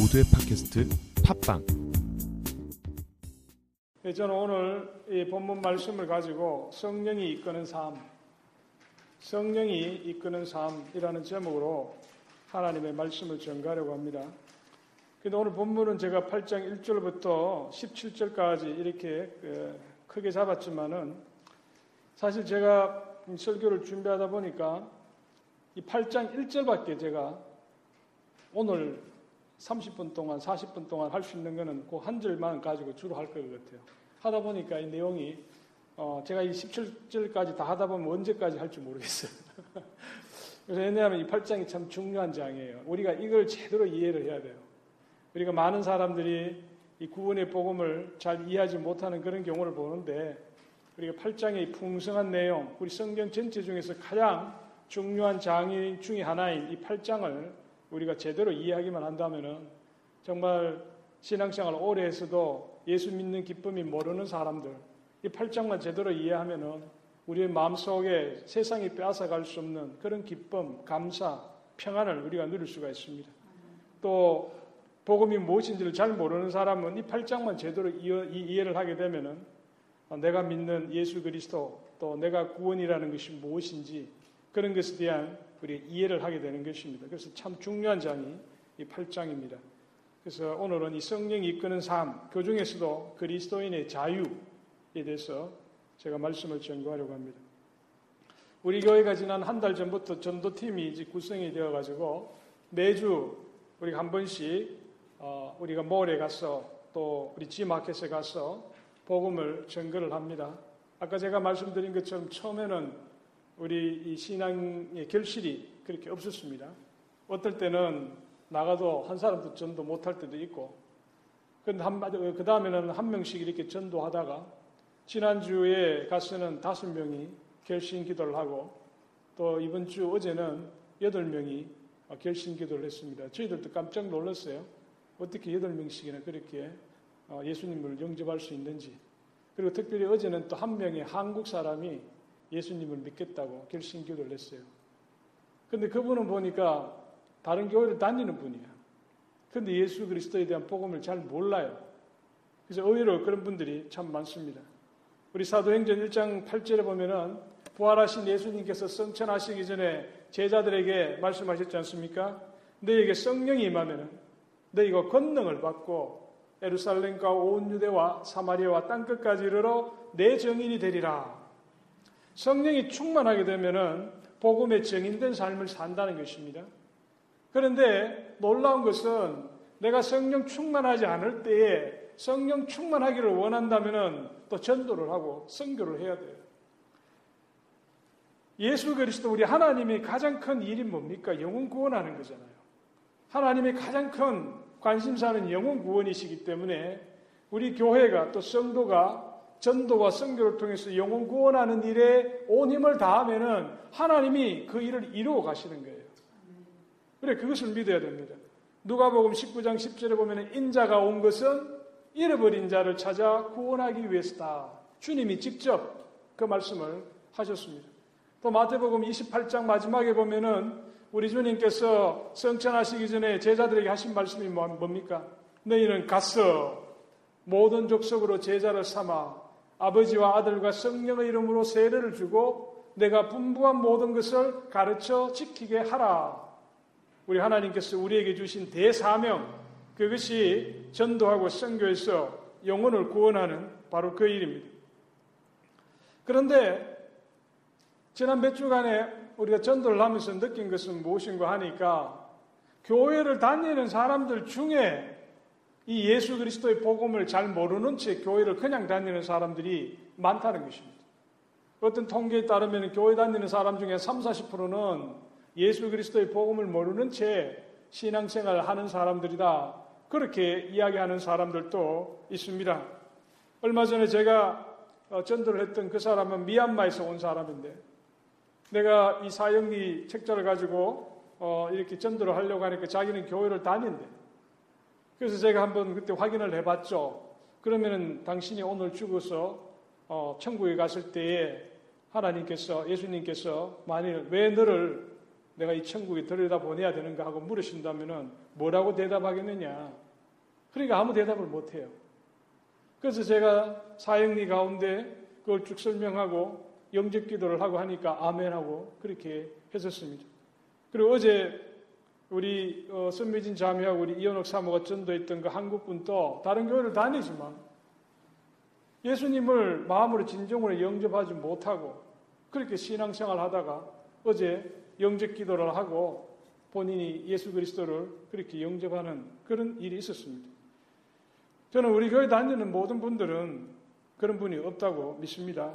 모두의 팟캐스트 팟빵 네, 저는 오늘 이 본문 말씀을 가지고 성령이 이끄는 삶, 성령이 이끄는 삶이라는 제목으로 하나님의 말씀을 전가하려고 합니다. 근데 오늘 본문은 제가 8장 1절부터 17절까지 이렇게 그 크게 잡았지만은 사실 제가 설교를 준비하다 보니까 이 8장 1절밖에 제가 오늘 30분 동안, 40분 동안 할 수 있는 거는 그 한 절만 가지고 주로 할 것 같아요. 하다 보니까 이 내용이 어 제가 이 17절까지 다 하다 보면 언제까지 할지 모르겠어요. 그래서 왜냐하면 이 8장이 참 중요한 장이에요. 우리가 이걸 제대로 이해를 해야 돼요. 우리가 많은 사람들이 이 구원의 복음을 잘 이해하지 못하는 그런 경우를 보는데 우리가 8장의 풍성한 내용, 우리 성경 전체 중에서 가장 중요한 장이 중의 하나인 이 8장을 우리가 제대로 이해하기만 한다면 정말 신앙생활 오래 해서도 예수 믿는 기쁨이 모르는 사람들 이 8장만 제대로 이해하면 우리의 마음속에 세상이 빼앗아갈 수 없는 그런 기쁨, 감사, 평안을 우리가 누릴 수가 있습니다. 또 복음이 무엇인지를 잘 모르는 사람은 이 8장만 제대로 이해를 하게 되면은 내가 믿는 예수 그리스도 또 내가 구원이라는 것이 무엇인지 그런 것에 대한 우리 이해를 하게 되는 것입니다. 그래서 참 중요한 장이 이 8장입니다. 그래서 오늘은 이 성령이 이끄는 삶, 그 중에서도 그리스도인의 자유에 대해서 제가 말씀을 전거하려고 합니다. 우리 교회가 지난 한 달 전부터 전도팀이 이제 구성이 되어가지고 매주 우리가 한 번씩 어, 우리가 몰에 가서 또 우리 지마켓에 가서 복음을 전거를 합니다. 아까 제가 말씀드린 것처럼 처음에는 우리 이 신앙의 결실이 그렇게 없었습니다. 어떨 때는 나가도 한 사람도 전도 못할 때도 있고, 한, 그 다음에는 한 명씩 이렇게 전도하다가, 지난주에 가서는 다섯 명이 결신 기도를 하고, 또 이번 주 어제는 여덟 명이 결신 기도를 했습니다. 저희들도 깜짝 놀랐어요. 어떻게 여덟 명씩이나 그렇게 어, 예수님을 영접할 수 있는지. 그리고 특별히 어제는 또 한 명의 한국 사람이 예수님을 믿겠다고 결심 기도를 했어요. 근데 그분은 보니까 다른 교회를 다니는 분이야. 근데 예수 그리스도에 대한 복음을 잘 몰라요. 그래서 의외로 그런 분들이 참 많습니다. 우리 사도행전 1장 8절에 보면은 부활하신 예수님께서 성천하시기 전에 제자들에게 말씀하셨지 않습니까? 너에게 성령이 임하면은 너희가 권능을 받고 에루살렘과 온 유대와 사마리아와 땅 끝까지 이르러 내 정인이 되리라. 성령이 충만하게 되면은 복음의 정인된 삶을 산다는 것입니다. 그런데 놀라운 것은 내가 성령 충만하지 않을 때에 성령 충만하기를 원한다면은 또 전도를 하고 선교를 해야 돼요. 예수 그리스도 우리 하나님의 가장 큰 일이 뭡니까? 영혼 구원하는 거잖아요. 하나님의 가장 큰 관심사는 영혼 구원이시기 때문에 우리 교회가 또 성도가 전도와 선교를 통해서 영혼 구원하는 일에 온 힘을 다하면은 하나님이 그 일을 이루어 가시는 거예요. 그래 그것을 믿어야 됩니다. 누가복음 19장 10절에 보면 인자가 온 것은 잃어버린 자를 찾아 구원하기 위해서다. 주님이 직접 그 말씀을 하셨습니다. 또 마태복음 28장 마지막에 보면은 우리 주님께서 성천하시기 전에 제자들에게 하신 말씀이 뭐, 뭡니까? 너희는 가서 모든 족속으로 제자를 삼아 아버지와 아들과 성령의 이름으로 세례를 주고 내가 분부한 모든 것을 가르쳐 지키게 하라. 우리 하나님께서 우리에게 주신 대사명, 그것이 전도하고 선교에서 영혼을 구원하는 바로 그 일입니다. 그런데 지난 몇 주간에 우리가 전도를 하면서 느낀 것은 무엇인가 하니까 교회를 다니는 사람들 중에 이 예수 그리스도의 복음을 잘 모르는 채 교회를 그냥 다니는 사람들이 많다는 것입니다. 어떤 통계에 따르면 교회 다니는 사람 중에 3, 40%는 예수 그리스도의 복음을 모르는 채 신앙생활을 하는 사람들이다. 그렇게 이야기하는 사람들도 있습니다. 얼마 전에 제가 어, 전도를 했던 그 사람은 미얀마에서 온 사람인데 내가 이 사형리 책자를 가지고 어, 이렇게 전도를 하려고 하니까 자기는 교회를 다닌대. 그래서 제가 한번 그때 확인을 해봤죠. 그러면은 당신이 오늘 죽어서 어, 천국에 갔을 때에 하나님께서 예수님께서 만일 왜 너를 내가 이 천국에 들여다 보내야 되는가 하고 물으신다면은 뭐라고 대답하겠느냐? 그러니까 아무 대답을 못 해요. 그래서 제가 사형리 가운데 그걸 쭉 설명하고 영접 기도를 하고 하니까 아멘 하고 그렇게 했었습니다. 그리고 어제 우리 어, 선미진 자매하고 우리 이현옥 사모가 전도했던 그 한국 분도 다른 교회를 다니지만 예수님을 마음으로 진정으로 영접하지 못하고 그렇게 신앙생활 하다가 어제 영접 기도를 하고 본인이 예수 그리스도를 그렇게 영접하는 그런 일이 있었습니다. 저는 우리 교회 다니는 모든 분들은 그런 분이 없다고 믿습니다.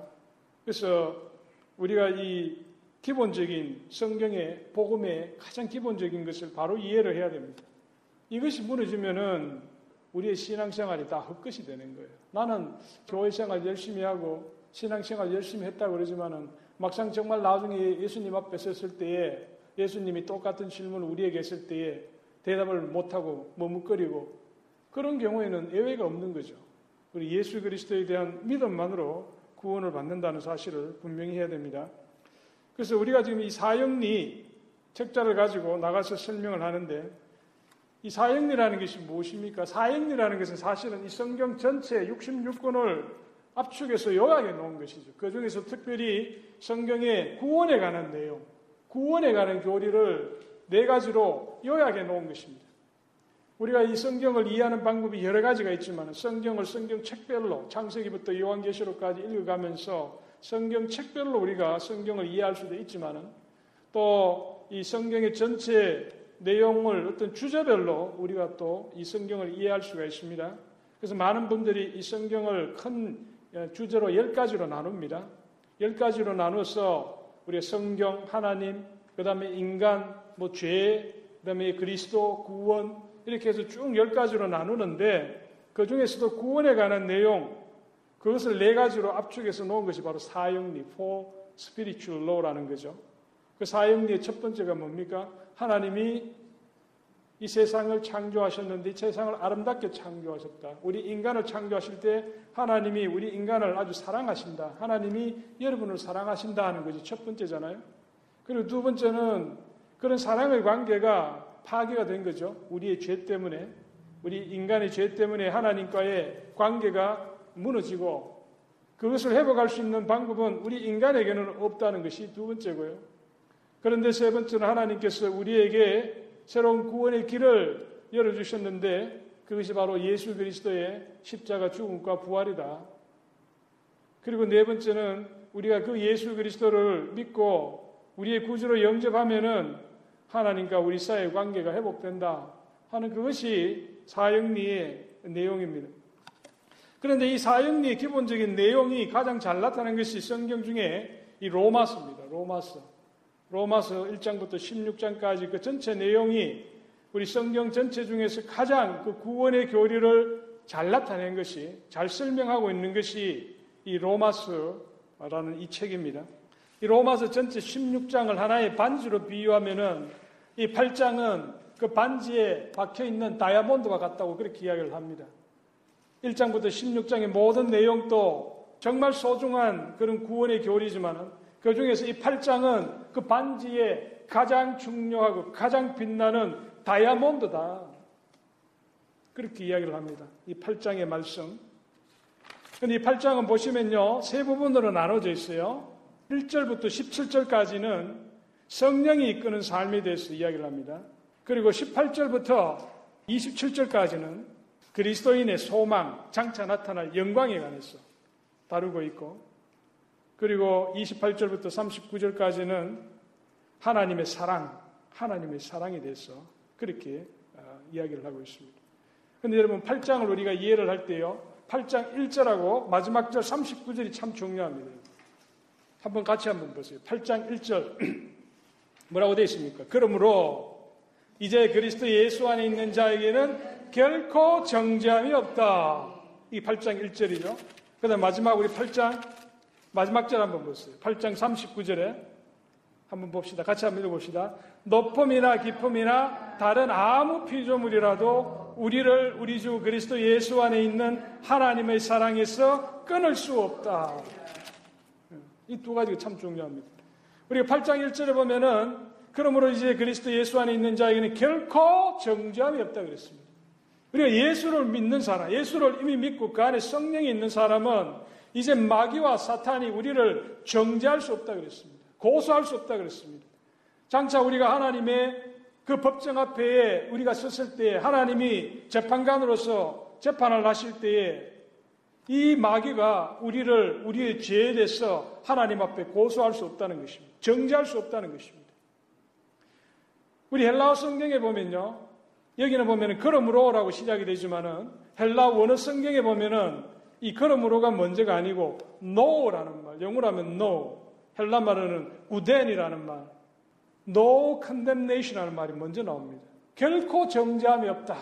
그래서 우리가 이 기본적인 성경의 복음의 가장 기본적인 것을 바로 이해를 해야 됩니다. 이것이 무너지면은 우리의 신앙생활이 다 헛것이 되는 거예요. 나는 교회 생활 열심히 하고 신앙생활 열심히 했다고 그러지만은 막상 정말 나중에 예수님 앞에 섰을 때에 예수님이 똑같은 질문을 우리에게 했을 때에 대답을 못하고 머뭇거리고 그런 경우에는 예외가 없는 거죠. 우리 예수 그리스도에 대한 믿음만으로 구원을 받는다는 사실을 분명히 해야 됩니다. 그래서 우리가 지금 이 사형리 책자를 가지고 나가서 설명을 하는데 이 사형리라는 것이 무엇입니까? 사형리라는 것은 사실은 이 성경 전체 66권을 압축해서 요약해 놓은 것이죠. 그 중에서 특별히 성경의 구원에 관한 내용, 구원에 관한 교리를 네 가지로 요약해 놓은 것입니다. 우리가 이 성경을 이해하는 방법이 여러 가지가 있지만 성경을 성경 책별로 창세기부터 요한계시록까지 읽어가면서 성경 책별로 우리가 성경을 이해할 수도 있지만 또이 성경의 전체 내용을 어떤 주제별로 우리가 또 이 성경을 이해할 수가 있습니다. 그래서 많은 분들이 이 성경을 큰 주제로 열 가지로 나눕니다. 열 가지로 나눠서 우리 성경, 하나님, 그 다음에 인간, 뭐 죄, 그 다음에 그리스도, 구원, 이렇게 해서 쭉 열 가지로 나누는데 그 중에서도 구원에 관한 내용 그것을 네 가지로 압축해서 놓은 것이 바로 사형리, for spiritual law라는 거죠. 그 사형리의 첫 번째가 뭡니까? 하나님이 이 세상을 창조하셨는데 이 세상을 아름답게 창조하셨다. 우리 인간을 창조하실 때 하나님이 우리 인간을 아주 사랑하신다. 하나님이 여러분을 사랑하신다 하는 것이 첫 번째잖아요. 그리고 두 번째는 그런 사랑의 관계가 파괴가 된 거죠. 우리의 죄 때문에, 우리 인간의 죄 때문에 하나님과의 관계가 무너지고 그것을 회복할 수 있는 방법은 우리 인간에게는 없다는 것이 두 번째고요. 그런데 세 번째는 하나님께서 우리에게 새로운 구원의 길을 열어주셨는데 그것이 바로 예수 그리스도의 십자가 죽음과 부활이다. 그리고 네 번째는 우리가 그 예수 그리스도를 믿고 우리의 구주로 영접하면은 하나님과 우리 사이의 관계가 회복된다 하는 그것이 사형리의 내용입니다. 그런데 이 사형리의 기본적인 내용이 가장 잘 나타나는 것이 성경 중에 이 로마서입니다. 로마서. 로마서 1장부터 16장까지 그 전체 내용이 우리 성경 전체 중에서 가장 그 구원의 교리를 잘 나타낸 것이, 잘 설명하고 있는 것이 이 로마서라는 이 책입니다. 이 로마서 전체 16장을 하나의 반지로 비유하면은 이 8장은 그 반지에 박혀 있는 다이아몬드와 같다고 그렇게 이야기를 합니다. 1장부터 16장의 모든 내용도 정말 소중한 그런 구원의 교리지만 그 중에서 이 8장은 그 반지에 가장 중요하고 가장 빛나는 다이아몬드다. 그렇게 이야기를 합니다. 이 8장의 말씀. 근데 이 8장은 보시면요, 세 부분으로 나눠져 있어요. 1절부터 17절까지는 성령이 이끄는 삶에 대해서 이야기를 합니다. 그리고 18절부터 27절까지는 그리스도인의 소망, 장차 나타날 영광에 관해서 다루고 있고, 그리고 28절부터 39절까지는 하나님의 사랑, 하나님의 사랑에 대해서 그렇게 어, 이야기를 하고 있습니다. 근데 여러분, 8장을 우리가 이해를 할 때요, 8장 1절하고 마지막 절 39절이 참 중요합니다. 한번 같이 한번 보세요. 8장 1절. 뭐라고 되어 있습니까? 그러므로 이제 그리스도 예수 안에 있는 자에게는 결코 정죄함이 없다. 이 8장 1절이죠. 그 다음 마지막 우리 8장, 마지막 절 한번 보세요. 8장 39절에 한번 봅시다. 같이 한번 읽어봅시다. 높음이나 깊음이나 다른 아무 피조물이라도 우리를 우리 주 그리스도 예수 안에 있는 하나님의 사랑에서 끊을 수 없다. 이 두 가지가 참 중요합니다. 우리가 8장 1절에 보면은 그러므로 이제 그리스도 예수 안에 있는 자에게는 결코 정죄함이 없다 그랬습니다. 우리가 예수를 믿는 사람, 예수를 이미 믿고 그 안에 성령이 있는 사람은 이제 마귀와 사탄이 우리를 정죄할 수 없다 그랬습니다. 고소할 수 없다 그랬습니다. 장차 우리가 하나님의 그 법정 앞에 우리가 섰을 때 하나님이 재판관으로서 재판을 하실 때에 이 마귀가 우리를 우리의 죄에 대해서 하나님 앞에 고소할 수 없다는 것입니다. 정죄할 수 없다는 것입니다. 우리 헬라어 성경에 보면요. 여기는 보면은 그러므로라고 시작이 되지만은 헬라 원어 성경에 보면은 이 그러므로가 먼저가 아니고 no라는 말, 영어로 하면 no, 헬라 말로는 우덴이라는 말, no condemnation이라는 말이 먼저 나옵니다. 결코 정죄함이 없다.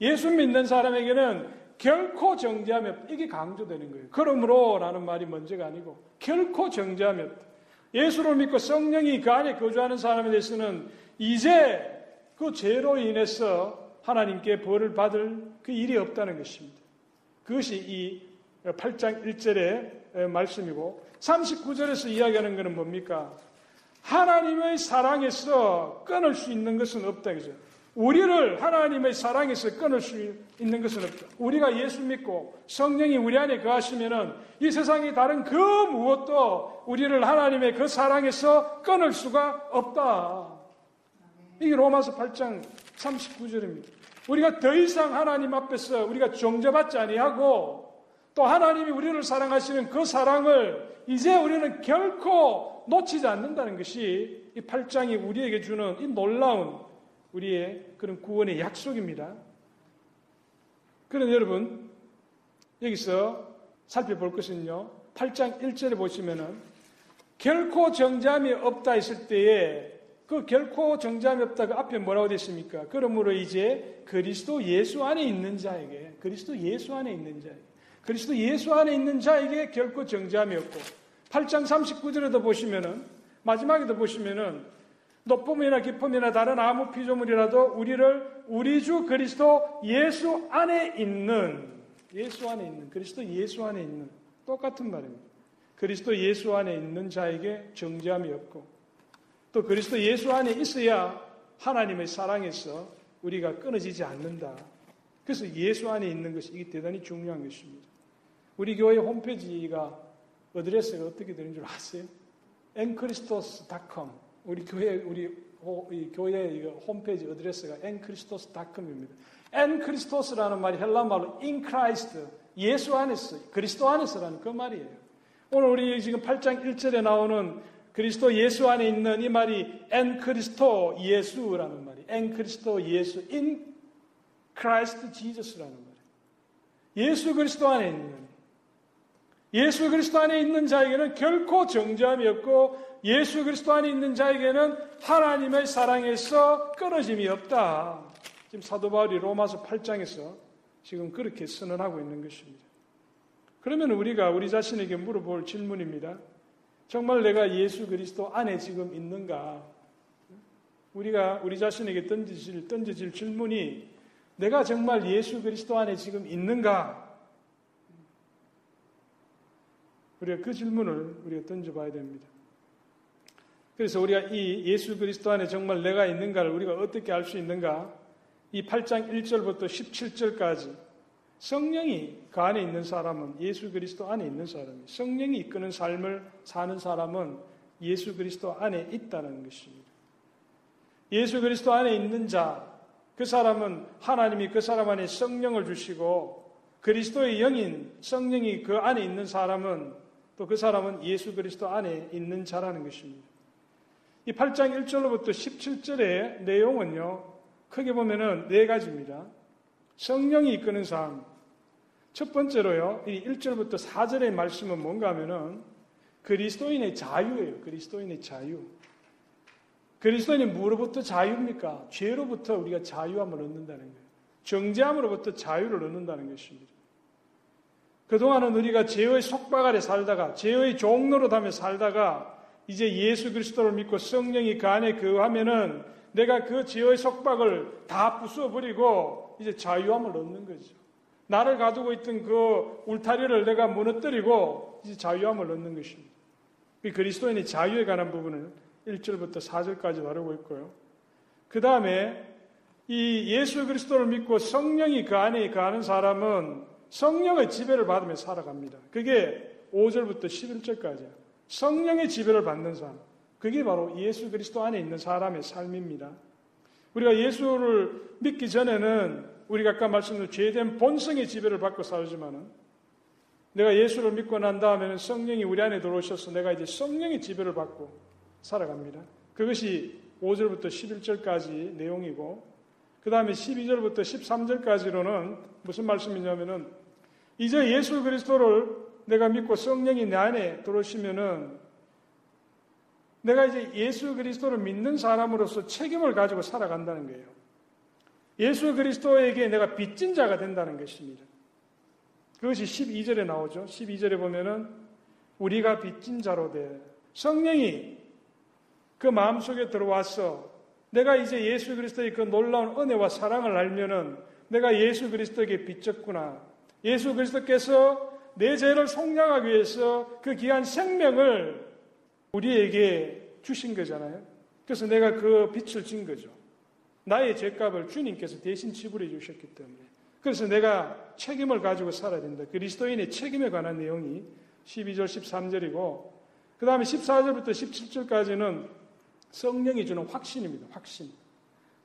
예수 믿는 사람에게는 결코 정죄함이 없다. 이게 강조되는 거예요. 그러므로라는 말이 먼저가 아니고 결코 정죄함이 없다. 예수를 믿고 성령이 그 안에 거주하는 사람에 대해서는 이제 그 죄로 인해서 하나님께 벌을 받을 그 일이 없다는 것입니다. 그것이 이 8장 1절의 말씀이고 39절에서 이야기하는 것은 뭡니까? 하나님의 사랑에서 끊을 수 있는 것은 없다. 그죠? 우리를 하나님의 사랑에서 끊을 수 있는 것은 없다. 우리가 예수 믿고 성령이 우리 안에 거하시면은 이 세상의 다른 그 무엇도 우리를 하나님의 그 사랑에서 끊을 수가 없다. 이게 로마서 8장 39절입니다. 우리가 더 이상 하나님 앞에서 우리가 정죄받지 아니하고 또 하나님이 우리를 사랑하시는 그 사랑을 이제 우리는 결코 놓치지 않는다는 것이 이 8장이 우리에게 주는 이 놀라운 우리의 그런 구원의 약속입니다. 그런 여러분, 여기서 살펴볼 것은요, 8장 1절에 보시면은 결코 정잠이 없다 했을 때에 그 결코 정잠이 없다 그 앞에 뭐라고 됐습니까? 그러므로 이제 그리스도 예수 안에 있는 자에게, 그리스도 예수 안에 있는 자에게, 그리스도 예수 안에 있는 자에게 결코 정잠이 없고 8장 39절에도 보시면은 마지막에도 보시면은 높음이나 깊음이나 다른 아무 피조물이라도 우리를 우리 주 그리스도 예수 안에 있는 예수 안에 있는 그리스도 예수 안에 있는 똑같은 말입니다. 그리스도 예수 안에 있는 자에게 정죄함이 없고 또 그리스도 예수 안에 있어야 하나님의 사랑에서 우리가 끊어지지 않는다. 그래서 예수 안에 있는 것이 이게 대단히 중요한 것입니다. 우리 교회 홈페이지가 어드레스가 어떻게 되는 줄 아세요? enchristos.com 우리 교회 우리 교회 홈페이지 어드레스가 enchristos.com입니다. ἐν Χριστῷ라는 말이 헬라 말로 in Christ 예수 안에서 그리스도 안에서라는 그 말이에요. 오늘 우리 지금 8장 1절에 나오는 그리스도 예수 안에 있는 이 말이 ἐν Χριστῷ 예수라는 말이 ἐν Χριστῷ 예수 in Christ Jesus라는 말이에요. 예수 그리스도 안에 있는 예수 그리스도 안에 있는 자에게는 결코 정죄함이 없고 예수 그리스도 안에 있는 자에게는 하나님의 사랑에서 끊어짐이 없다. 지금 사도 바울이 로마서 8장에서 지금 그렇게 선언하고 있는 것입니다. 그러면 우리가 우리 자신에게 물어볼 질문입니다. 정말 내가 예수 그리스도 안에 지금 있는가? 우리가 우리 자신에게 던지질, 던져질 질문이 내가 정말 예수 그리스도 안에 지금 있는가? 우리가 그 질문을 우리가 던져봐야 됩니다. 그래서 우리가 이 예수 그리스도 안에 정말 내가 있는가를 우리가 어떻게 알 수 있는가? 이 8장 1절부터 17절까지 성령이 그 안에 있는 사람은 예수 그리스도 안에 있는 사람이 성령이 이끄는 삶을 사는 사람은 예수 그리스도 안에 있다는 것입니다. 예수 그리스도 안에 있는 자, 그 사람은 하나님이 그 사람 안에 성령을 주시고 그리스도의 영인 성령이 그 안에 있는 사람은 또 그 사람은 예수 그리스도 안에 있는 자라는 것입니다. 이 8장 1절로부터 17절의 내용은요, 크게 보면은 네 가지입니다. 성령이 이끄는 삶. 첫 번째로요, 이 1절부터 4절의 말씀은 뭔가 하면은 그리스도인의 자유예요. 그리스도인의 자유. 그리스도인이 무엇로부터 자유입니까? 죄로부터 우리가 자유함을 얻는다는 거예요. 정죄함으로부터 자유를 얻는다는 것입니다. 그동안은 우리가 죄의 속박 아래 살다가 죄의 종로로 담에 살다가 이제 예수 그리스도를 믿고 성령이 그 안에 거하면은 내가 그 죄의 속박을 다 부숴버리고 이제 자유함을 얻는 거죠. 나를 가두고 있던 그 울타리를 내가 무너뜨리고 이제 자유함을 얻는 것입니다. 그리스도인의 자유에 관한 부분을 1절부터 4절까지 다루고 있고요. 그 다음에 이 예수 그리스도를 믿고 성령이 그 안에 거하는 사람은 성령의 지배를 받으며 살아갑니다. 그게 5절부터 11절까지야. 성령의 지배를 받는 사람. 그게 바로 예수 그리스도 안에 있는 사람의 삶입니다. 우리가 예수를 믿기 전에는 우리가 아까 말씀드린 죄된 본성의 지배를 받고 살지만은 내가 예수를 믿고 난 다음에는 성령이 우리 안에 들어오셔서 내가 이제 성령의 지배를 받고 살아갑니다. 그것이 5절부터 11절까지 내용이고 그 다음에 12절부터 13절까지로는 무슨 말씀이냐면은 이제 예수 그리스도를 내가 믿고 성령이 내 안에 들어오시면은 내가 이제 예수 그리스도를 믿는 사람으로서 책임을 가지고 살아간다는 거예요. 예수 그리스도에게 내가 빚진 자가 된다는 것입니다. 그것이 12절에 나오죠. 12절에 보면은 우리가 빚진 자로 돼 성령이 그 마음속에 들어와서 내가 이제 예수 그리스도의 그 놀라운 은혜와 사랑을 알면은 내가 예수 그리스도에게 빚졌구나. 예수 그리스도께서 내 죄를 속량하기 위해서 그 귀한 생명을 우리에게 주신 거잖아요. 그래서 내가 그 빛을 진 거죠. 나의 죄값을 주님께서 대신 지불해 주셨기 때문에. 그래서 내가 책임을 가지고 살아야 된다. 그리스도인의 책임에 관한 내용이 12절, 13절이고, 그 다음에 14절부터 17절까지는 성령이 주는 확신입니다. 확신.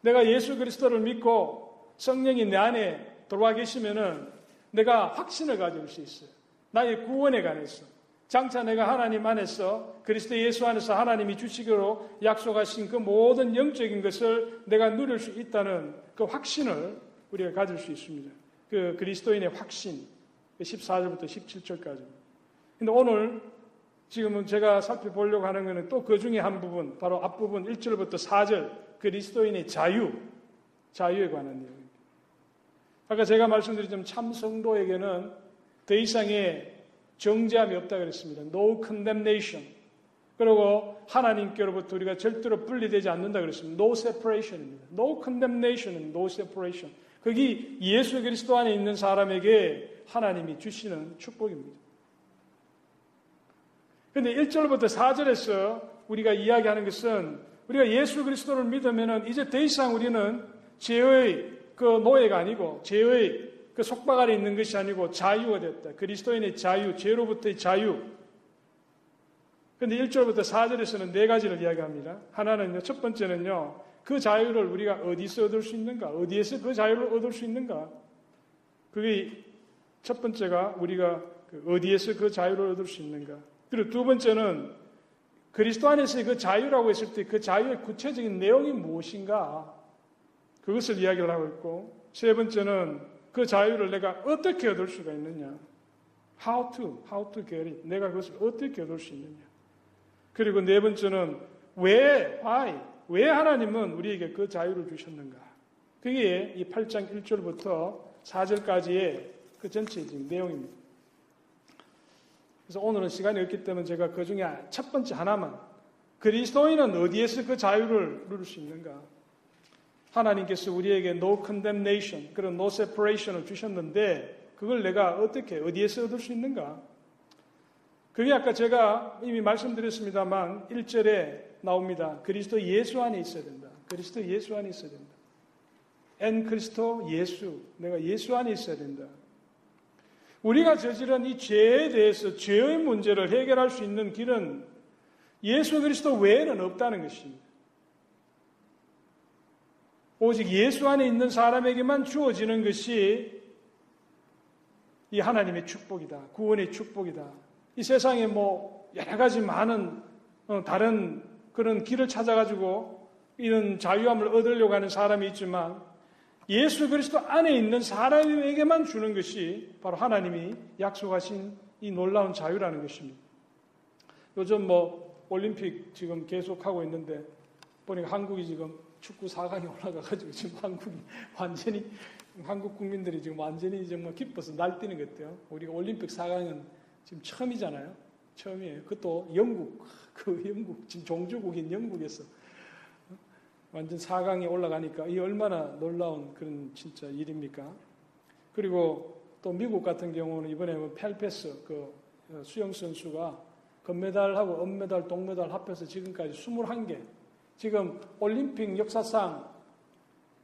내가 예수 그리스도를 믿고 성령이 내 안에 들어와 계시면은 내가 확신을 가질 수 있어요. 나의 구원에 관해서. 장차 내가 하나님 안에서 그리스도 예수 안에서 하나님이 주시기로 약속하신 그 모든 영적인 것을 내가 누릴 수 있다는 그 확신을 우리가 가질 수 있습니다. 그 그리스도인의 확신. 14절부터 17절까지. 근데 오늘 지금은 제가 살펴보려고 하는 것은 또 그 중에 한 부분, 바로 앞부분 1절부터 4절, 그리스도인의 자유, 자유에 관한 내용입니다. 아까 제가 말씀드린 참 성도에게는 더 이상의 정죄함이 없다 그랬습니다. No condemnation. 그리고 하나님께로부터 우리가 절대로 분리되지 않는다 그랬습니다. No separation입니다. No condemnation, no separation. 거기 예수 그리스도 안에 있는 사람에게 하나님이 주시는 축복입니다. 그런데 1절부터 4절에서 우리가 이야기하는 것은 우리가 예수 그리스도를 믿으면 이제 더 이상 우리는 죄의 그 노예가 아니고 죄의 그 속박 아래 있는 것이 아니고 자유가 됐다. 그리스도인의 자유, 죄로부터의 자유. 그런데 1절부터 4절에서는 네 가지를 이야기합니다. 하나는요, 첫 번째는요, 그 자유를 우리가 어디서 얻을 수 있는가? 어디에서 그 자유를 얻을 수 있는가? 그게 첫 번째가 우리가 그 어디에서 그 자유를 얻을 수 있는가? 그리고 두 번째는 그리스도 안에서의 그 자유라고 했을 때 그 자유의 구체적인 내용이 무엇인가? 그것을 이야기를 하고 있고, 세 번째는 그 자유를 내가 어떻게 얻을 수가 있느냐? How to, how to get it. 내가 그것을 어떻게 얻을 수 있느냐? 그리고 네 번째는 왜, why, 왜 하나님은 우리에게 그 자유를 주셨는가? 그게 이 8장 1절부터 4절까지의 그 전체적인 내용입니다. 그래서 오늘은 시간이 없기 때문에 제가 그 중에 첫 번째 하나만 그리스도인은 어디에서 그 자유를 누릴 수 있는가? 하나님께서 우리에게 no condemnation, 그런 no separation을 주셨는데 그걸 내가 어떻게, 어디에서 얻을 수 있는가? 그게 아까 제가 이미 말씀드렸습니다만 1절에 나옵니다. 그리스도 예수 안에 있어야 된다. 그리스도 예수 안에 있어야 된다. 엔 그리스도 예수. 내가 예수 안에 있어야 된다. 우리가 저지른 이 죄에 대해서 죄의 문제를 해결할 수 있는 길은 예수 그리스도 외에는 없다는 것입니다. 오직 예수 안에 있는 사람에게만 주어지는 것이 이 하나님의 축복이다. 구원의 축복이다. 이 세상에 뭐 여러 가지 많은 어, 다른 그런 길을 찾아가지고 이런 자유함을 얻으려고 하는 사람이 있지만 예수 그리스도 안에 있는 사람에게만 주는 것이 바로 하나님이 약속하신 이 놀라운 자유라는 것입니다. 요즘 뭐 올림픽 지금 계속하고 있는데 보니까 한국이 지금 축구 4강에 올라가가지고 지금 한국이 완전히 한국 국민들이 지금 완전히 정말 기뻐서 날뛰는 것 같아요. 우리가 올림픽 4강은 지금 처음이잖아요. 처음이에요. 그것도 영국, 그 영국, 지금 종주국인 영국에서 완전 4강에 올라가니까 이 얼마나 놀라운 그런 진짜 일입니까? 그리고 또 미국 같은 경우는 이번에 뭐 펠페스 그 수영 선수가 금메달하고 은메달, 동메달 합해서 지금까지 21개. 지금 올림픽 역사상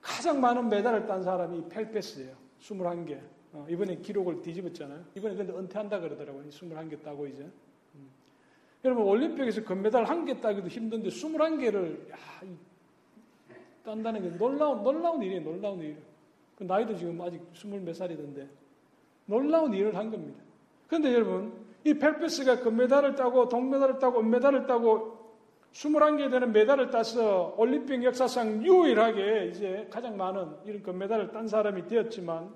가장 많은 메달을 딴 사람이 펠페스예요. 21개. 어, 이번에 기록을 뒤집었잖아요. 이번에 근데 은퇴한다 그러더라고요. 21개 따고 이제. 음. 여러분 올림픽에서 금메달 한 개 따기도 힘든데 21개를 야, 딴다는 게 놀라운 놀라운 일이에요. 놀라운 일. 그 나이도 지금 아직 스물 몇 살이던데 놀라운 일을 한 겁니다. 그런데 여러분 이 펠페스가 금메달을 따고 동메달을 따고 은메달을 따고 21개 되는 메달을 따서 올림픽 역사상 유일하게 이제 가장 많은 이런 금메달을 딴 사람이 되었지만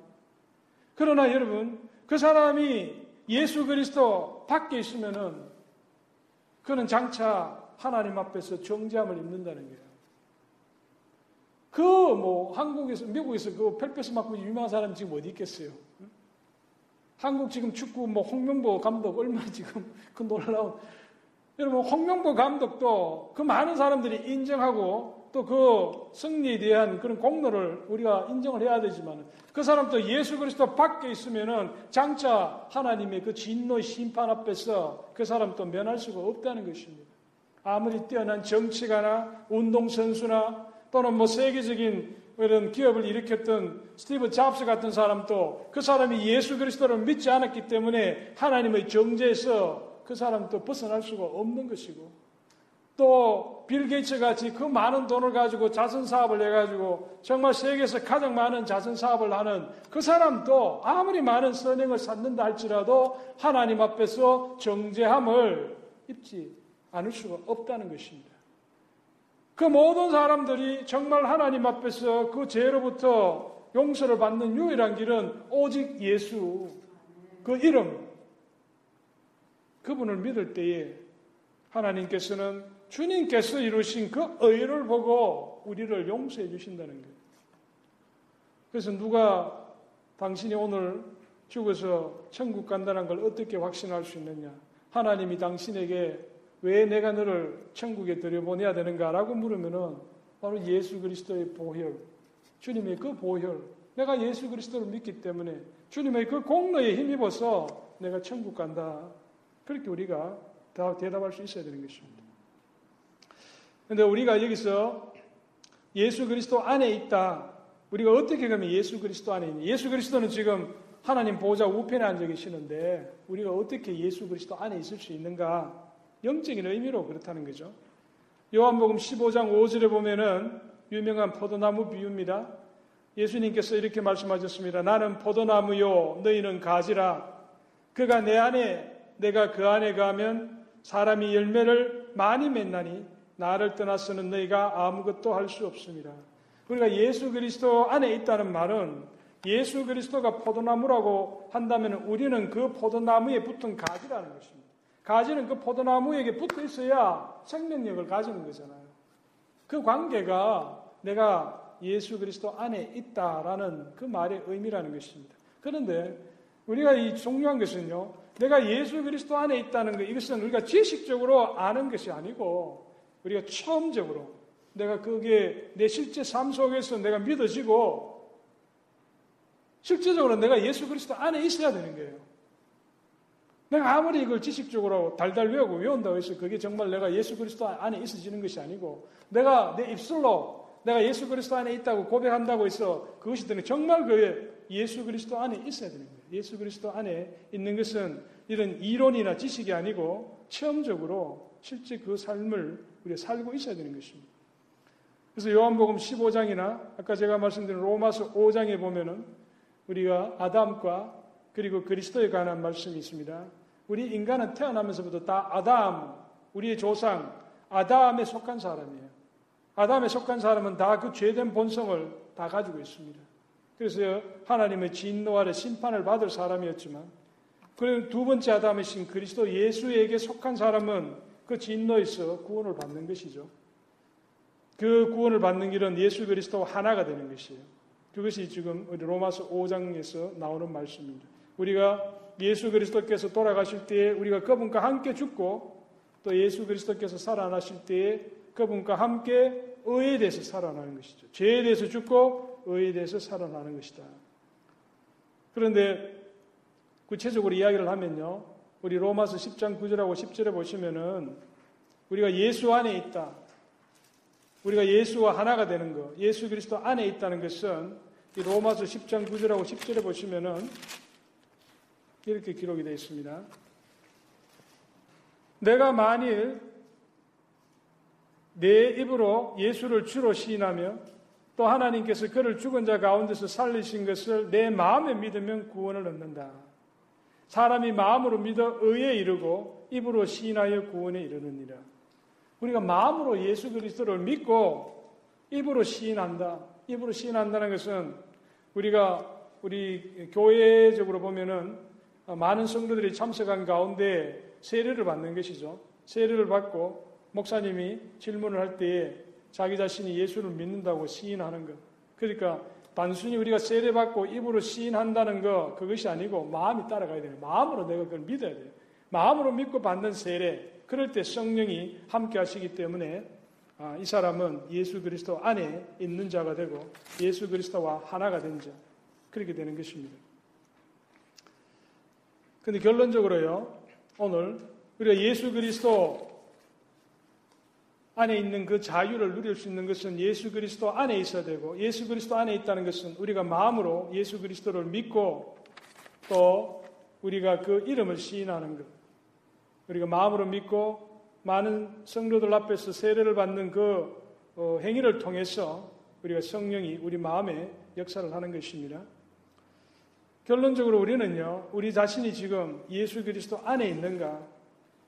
그러나 여러분 그 사람이 예수 그리스도 밖에 있으면은 그는 장차 하나님 앞에서 정죄함을 입는다는 거예요. 그 뭐 한국에서 미국에서 그 펠페스만큼 유명한 사람이 지금 어디 있겠어요? 한국 지금 축구 뭐 홍명보 감독 얼마나 지금 그 놀라운 여러분 홍명보 감독도 그 많은 사람들이 인정하고 또 그 승리에 대한 그런 공로를 우리가 인정을 해야 되지만 그 사람도 예수 그리스도 밖에 있으면은 장차 하나님의 그 진노의 심판 앞에서 그 사람도 면할 수가 없다는 것입니다. 아무리 뛰어난 정치가나 운동선수나 또는 뭐 세계적인 이런 기업을 일으켰던 스티브 잡스 같은 사람도 그 사람이 예수 그리스도를 믿지 않았기 때문에 하나님의 정죄에서 그 사람도 벗어날 수가 없는 것이고 또 빌 게이츠 같이 그 많은 돈을 가지고 자선 사업을 해가지고 정말 세계에서 가장 많은 자선 사업을 하는 그 사람도 아무리 많은 선행을 쌓는다 할지라도 하나님 앞에서 정죄함을 입지 않을 수가 없다는 것입니다. 그 모든 사람들이 정말 하나님 앞에서 그 죄로부터 용서를 받는 유일한 길은 오직 예수, 그 이름, 그분을 믿을 때에 하나님께서는 주님께서 이루신 그 의를 보고 우리를 용서해 주신다는 거예요. 그래서 누가 당신이 오늘 죽어서 천국 간다는 걸 어떻게 확신할 수 있느냐? 하나님이 당신에게 왜 내가 너를 천국에 들여보내야 되는가라고 물으면은 바로 예수 그리스도의 보혈, 주님의 그 보혈, 내가 예수 그리스도를 믿기 때문에 주님의 그 공로에 힘입어서 내가 천국 간다. 그렇게 우리가 다 대답할 수 있어야 되는 것입니다. 근데 우리가 여기서 예수 그리스도 안에 있다. 우리가 어떻게 그러면 예수 그리스도 안에 있냐. 예수 그리스도는 지금 하나님 보호자 우편에 앉아 계시는데 우리가 어떻게 예수 그리스도 안에 있을 수 있는가? 영적인 의미로 그렇다는 거죠. 요한복음 15장 5절에 보면은 유명한 포도나무 비유입니다. 예수님께서 이렇게 말씀하셨습니다. 나는 포도나무요, 너희는 가지라. 그가 내 안에, 내가 그 안에 가면 사람이 열매를 많이 맺나니 나를 떠나서는 너희가 아무것도 할 수 없습니다. 우리가 예수 그리스도 안에 있다는 말은 예수 그리스도가 포도나무라고 한다면 우리는 그 포도나무에 붙은 가지라는 것입니다. 가지는 그 포도나무에게 붙어 있어야 생명력을 가지는 거잖아요. 그 관계가 내가 예수 그리스도 안에 있다라는 그 말의 의미라는 것입니다. 그런데 우리가 이 중요한 것은요, 내가 예수 그리스도 안에 있다는 것, 이것은 우리가 지식적으로 아는 것이 아니고 우리가 처음적으로 내가 그게 내 실제 삶 속에서 내가 믿어지고 실제적으로 내가 예수 그리스도 안에 있어야 되는 거예요. 내가 아무리 이걸 지식적으로 달달 외우고 외운다고 해서 그게 정말 내가 예수 그리스도 안에 있어지는 것이 아니고 내가 내 입술로 내가 예수 그리스도 안에 있다고 고백한다고 해서 그것이 되는 정말 그 예수 그리스도 안에 있어야 되는 거예요. 예수 그리스도 안에 있는 것은 이런 이론이나 지식이 아니고 체험적으로 실제 그 삶을 우리가 살고 있어야 되는 것입니다. 그래서 요한복음 15장이나 아까 제가 말씀드린 로마서 5장에 보면은 우리가 아담과 그리고 그리스도에 관한 말씀이 있습니다. 우리 인간은 태어나면서부터 다 아담, 우리의 조상, 아담에 속한 사람이에요. 아담에 속한 사람은 다 그 죄된 본성을 다 가지고 있습니다. 그래서 하나님의 진노 아래 심판을 받을 사람이었지만, 그리고 두 번째 아담이신 그리스도 예수에게 속한 사람은 그 진노에서 구원을 받는 것이죠. 그 구원을 받는 길은 예수 그리스도와 하나가 되는 것이에요. 그것이 지금 우리 로마서 5장에서 나오는 말씀입니다. 우리가 예수 그리스도께서 돌아가실 때에 우리가 그분과 함께 죽고 또 예수 그리스도께서 살아나실 때에 그분과 함께 의에 대해서 살아나는 것이죠. 죄에 대해서 죽고 의에 대해서 살아나는 것이다. 그런데 구체적으로 이야기를 하면요. 우리 로마서 10장 9절하고 10절에 보시면은 우리가 예수 안에 있다. 우리가 예수와 하나가 되는 것, 예수 그리스도 안에 있다는 것은 이 로마서 10장 9절하고 10절에 보시면은 이렇게 기록이 되어 있습니다. 내가 만일 내 입으로 예수를 주로 시인하며 또 하나님께서 그를 죽은 자 가운데서 살리신 것을 내 마음에 믿으면 구원을 얻는다. 사람이 마음으로 믿어 의에 이르고 입으로 시인하여 구원에 이르느니라. 우리가 마음으로 예수 그리스도를 믿고 입으로 시인한다. 입으로 시인한다는 것은 우리가 우리 교회적으로 보면은 많은 성도들이 참석한 가운데 세례를 받는 것이죠. 세례를 받고 목사님이 질문을 할 때에 자기 자신이 예수를 믿는다고 시인하는 것. 그러니까 단순히 우리가 세례받고 입으로 시인한다는 것, 그것이 아니고 마음이 따라가야 돼요. 마음으로 내가 그걸 믿어야 돼요. 마음으로 믿고 받는 세례, 그럴 때 성령이 함께 하시기 때문에 아, 이 사람은 예수 그리스도 안에 있는 자가 되고 예수 그리스도와 하나가 된 자. 그렇게 되는 것입니다. 근데 결론적으로요, 오늘 우리가 예수 그리스도 안에 있는 그 자유를 누릴 수 있는 것은 예수 그리스도 안에 있어야 되고 예수 그리스도 안에 있다는 것은 우리가 마음으로 예수 그리스도를 믿고 또 우리가 그 이름을 시인하는 것. 우리가 마음으로 믿고 많은 성도들 앞에서 세례를 받는 그 어, 행위를 통해서 우리가 성령이 우리 마음에 역사를 하는 것입니다. 결론적으로 우리는요, 우리 자신이 지금 예수 그리스도 안에 있는가?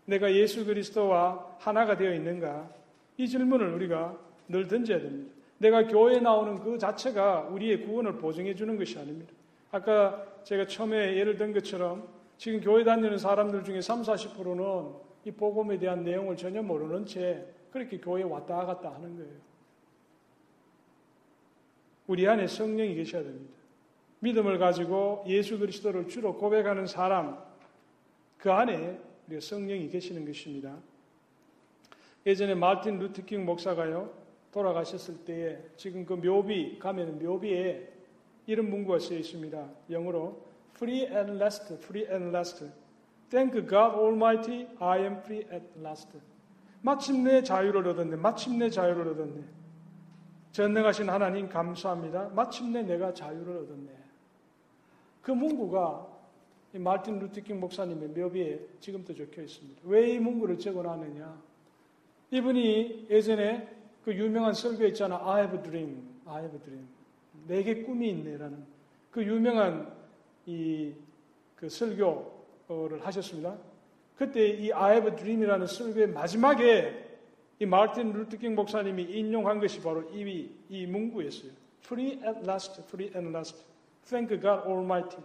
내가 예수 그리스도와 하나가 되어 있는가? 이 질문을 우리가 늘 던져야 됩니다. 내가 교회에 나오는 그 자체가 우리의 구원을 보증해 주는 것이 아닙니다. 아까 제가 처음에 예를 든 것처럼 지금 교회 다니는 사람들 중에 3, 40%는 이 복음에 대한 내용을 전혀 모르는 채 그렇게 교회에 왔다 갔다 하는 거예요. 우리 안에 성령이 계셔야 됩니다. 믿음을 가지고 예수 그리스도를 주로 고백하는 사람, 그 안에 우리가 성령이 계시는 것입니다. 예전에 마틴 루트킹 목사가요, 돌아가셨을 때에 지금 그 묘비 가면 묘비에 이런 문구가 쓰여 있습니다. 영어로 free and last, free and last. Thank God Almighty, I am free at last. 마침내 자유를 얻었네. 마침내 자유를 얻었네. 전능하신 하나님 감사합니다. 마침내 내가 자유를 얻었네. 그 문구가 마틴 루티킹 목사님의 묘비에 지금도 적혀 있습니다. 왜 이 문구를 적어놨느냐? 이분이 예전에 그 유명한 설교 있잖아. I have a dream. I have a dream. 내게 꿈이 있네라는 그 유명한 이 그 설교를 하셨습니다. 그때 이 I have a dream이라는 설교의 마지막에 이 마틴 루트킹 목사님이 인용한 것이 바로 이, 이 문구였어요. Free at last, free at last. Thank God Almighty.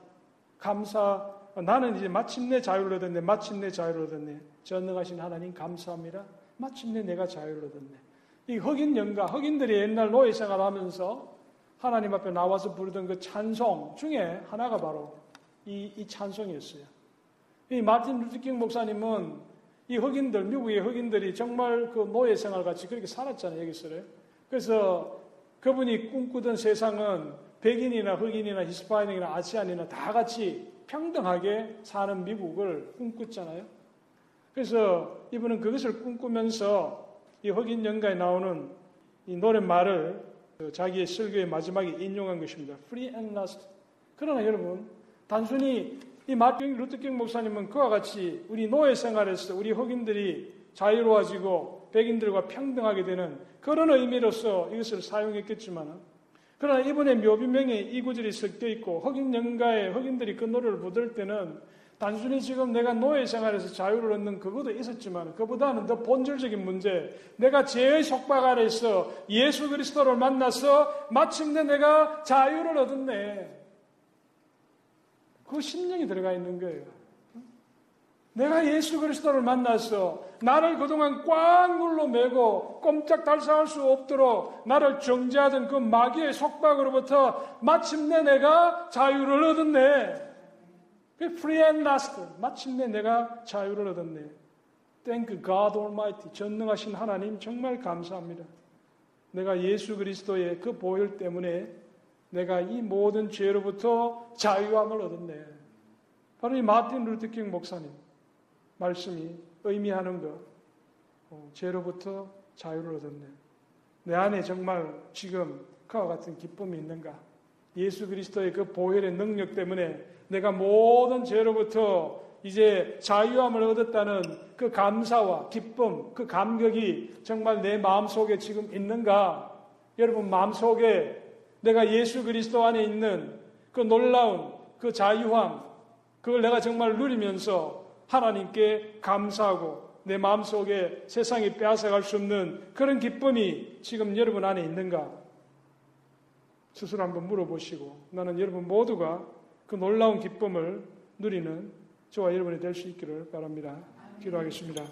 감사. 나는 이제 마침내 자유를 얻었네. 마침내 자유를 얻었네. 전능하신 하나님 감사합니다. 마침내 내가 자유를 얻었네. 이 흑인 영가, 흑인들이 옛날 노예 생활하면서 하나님 앞에 나와서 부르던 그 찬송 중에 하나가 바로 이, 이 찬송이었어요. 이 마틴 루트킹 목사님은 이 흑인들, 미국의 흑인들이 정말 그 노예 생활 같이 그렇게 살았잖아요, 여기서를. 그래서 그분이 꿈꾸던 세상은 백인이나 흑인이나 히스패닉이나 Asian이나 다 같이 평등하게 사는 미국을 꿈꿨잖아요. 그래서 이분은 그것을 꿈꾸면서 이 흑인 연가에 나오는 이 노랫말을 그 자기의 설교의 마지막에 인용한 것입니다. Free at last. 그러나 여러분, 단순히 이 마틴 루터 킹 목사님은 그와 같이 우리 노예 생활에서 우리 흑인들이 자유로워지고 백인들과 평등하게 되는 그런 의미로서 이것을 사용했겠지만 그러나 이번에 묘비명에 이 구절이 섞여 있고 흑인 연가에 흑인들이 그 노래를 부를 때는 단순히 지금 내가 노예 생활에서 자유를 얻는 그것도 있었지만 그보다는 더 본질적인 문제. 내가 죄의 속박 아래서 예수 그리스도를 만나서 마침내 내가 자유를 얻었네. 그 심령이 들어가 있는 거예요. 내가 예수 그리스도를 만나서 나를 그동안 꽉 눌러 매고 꼼짝 달싹할 수 없도록 나를 정죄하던 그 마귀의 속박으로부터 마침내 내가 자유를 얻었네 free and last. 마침내 내가 자유를 얻었네. Thank God Almighty. 전능하신 하나님 정말 감사합니다. 내가 예수 그리스도의 그 보혈 때문에 내가 이 모든 죄로부터 자유함을 얻었네. 바로 이 마틴 루트킹 목사님. 말씀이 의미하는 것, 어, 죄로부터 자유를 얻었네. 내 안에 정말 지금 그와 같은 기쁨이 있는가? 예수 그리스도의 그 보혈의 능력 때문에 내가 모든 죄로부터 이제 자유함을 얻었다는 그 감사와 기쁨, 그 감격이 정말 내 마음속에 지금 있는가? 여러분 마음속에 내가 예수 그리스도 안에 있는 그 놀라운 그 자유함, 그걸 내가 정말 누리면서 하나님께 감사하고 내 마음속에 세상이 빼앗아갈 수 없는 그런 기쁨이 지금 여러분 안에 있는가? 스스로 한번 물어보시고 나는 여러분 모두가 그 놀라운 기쁨을 누리는 저와 여러분이 될 수 있기를 바랍니다. 기도하겠습니다.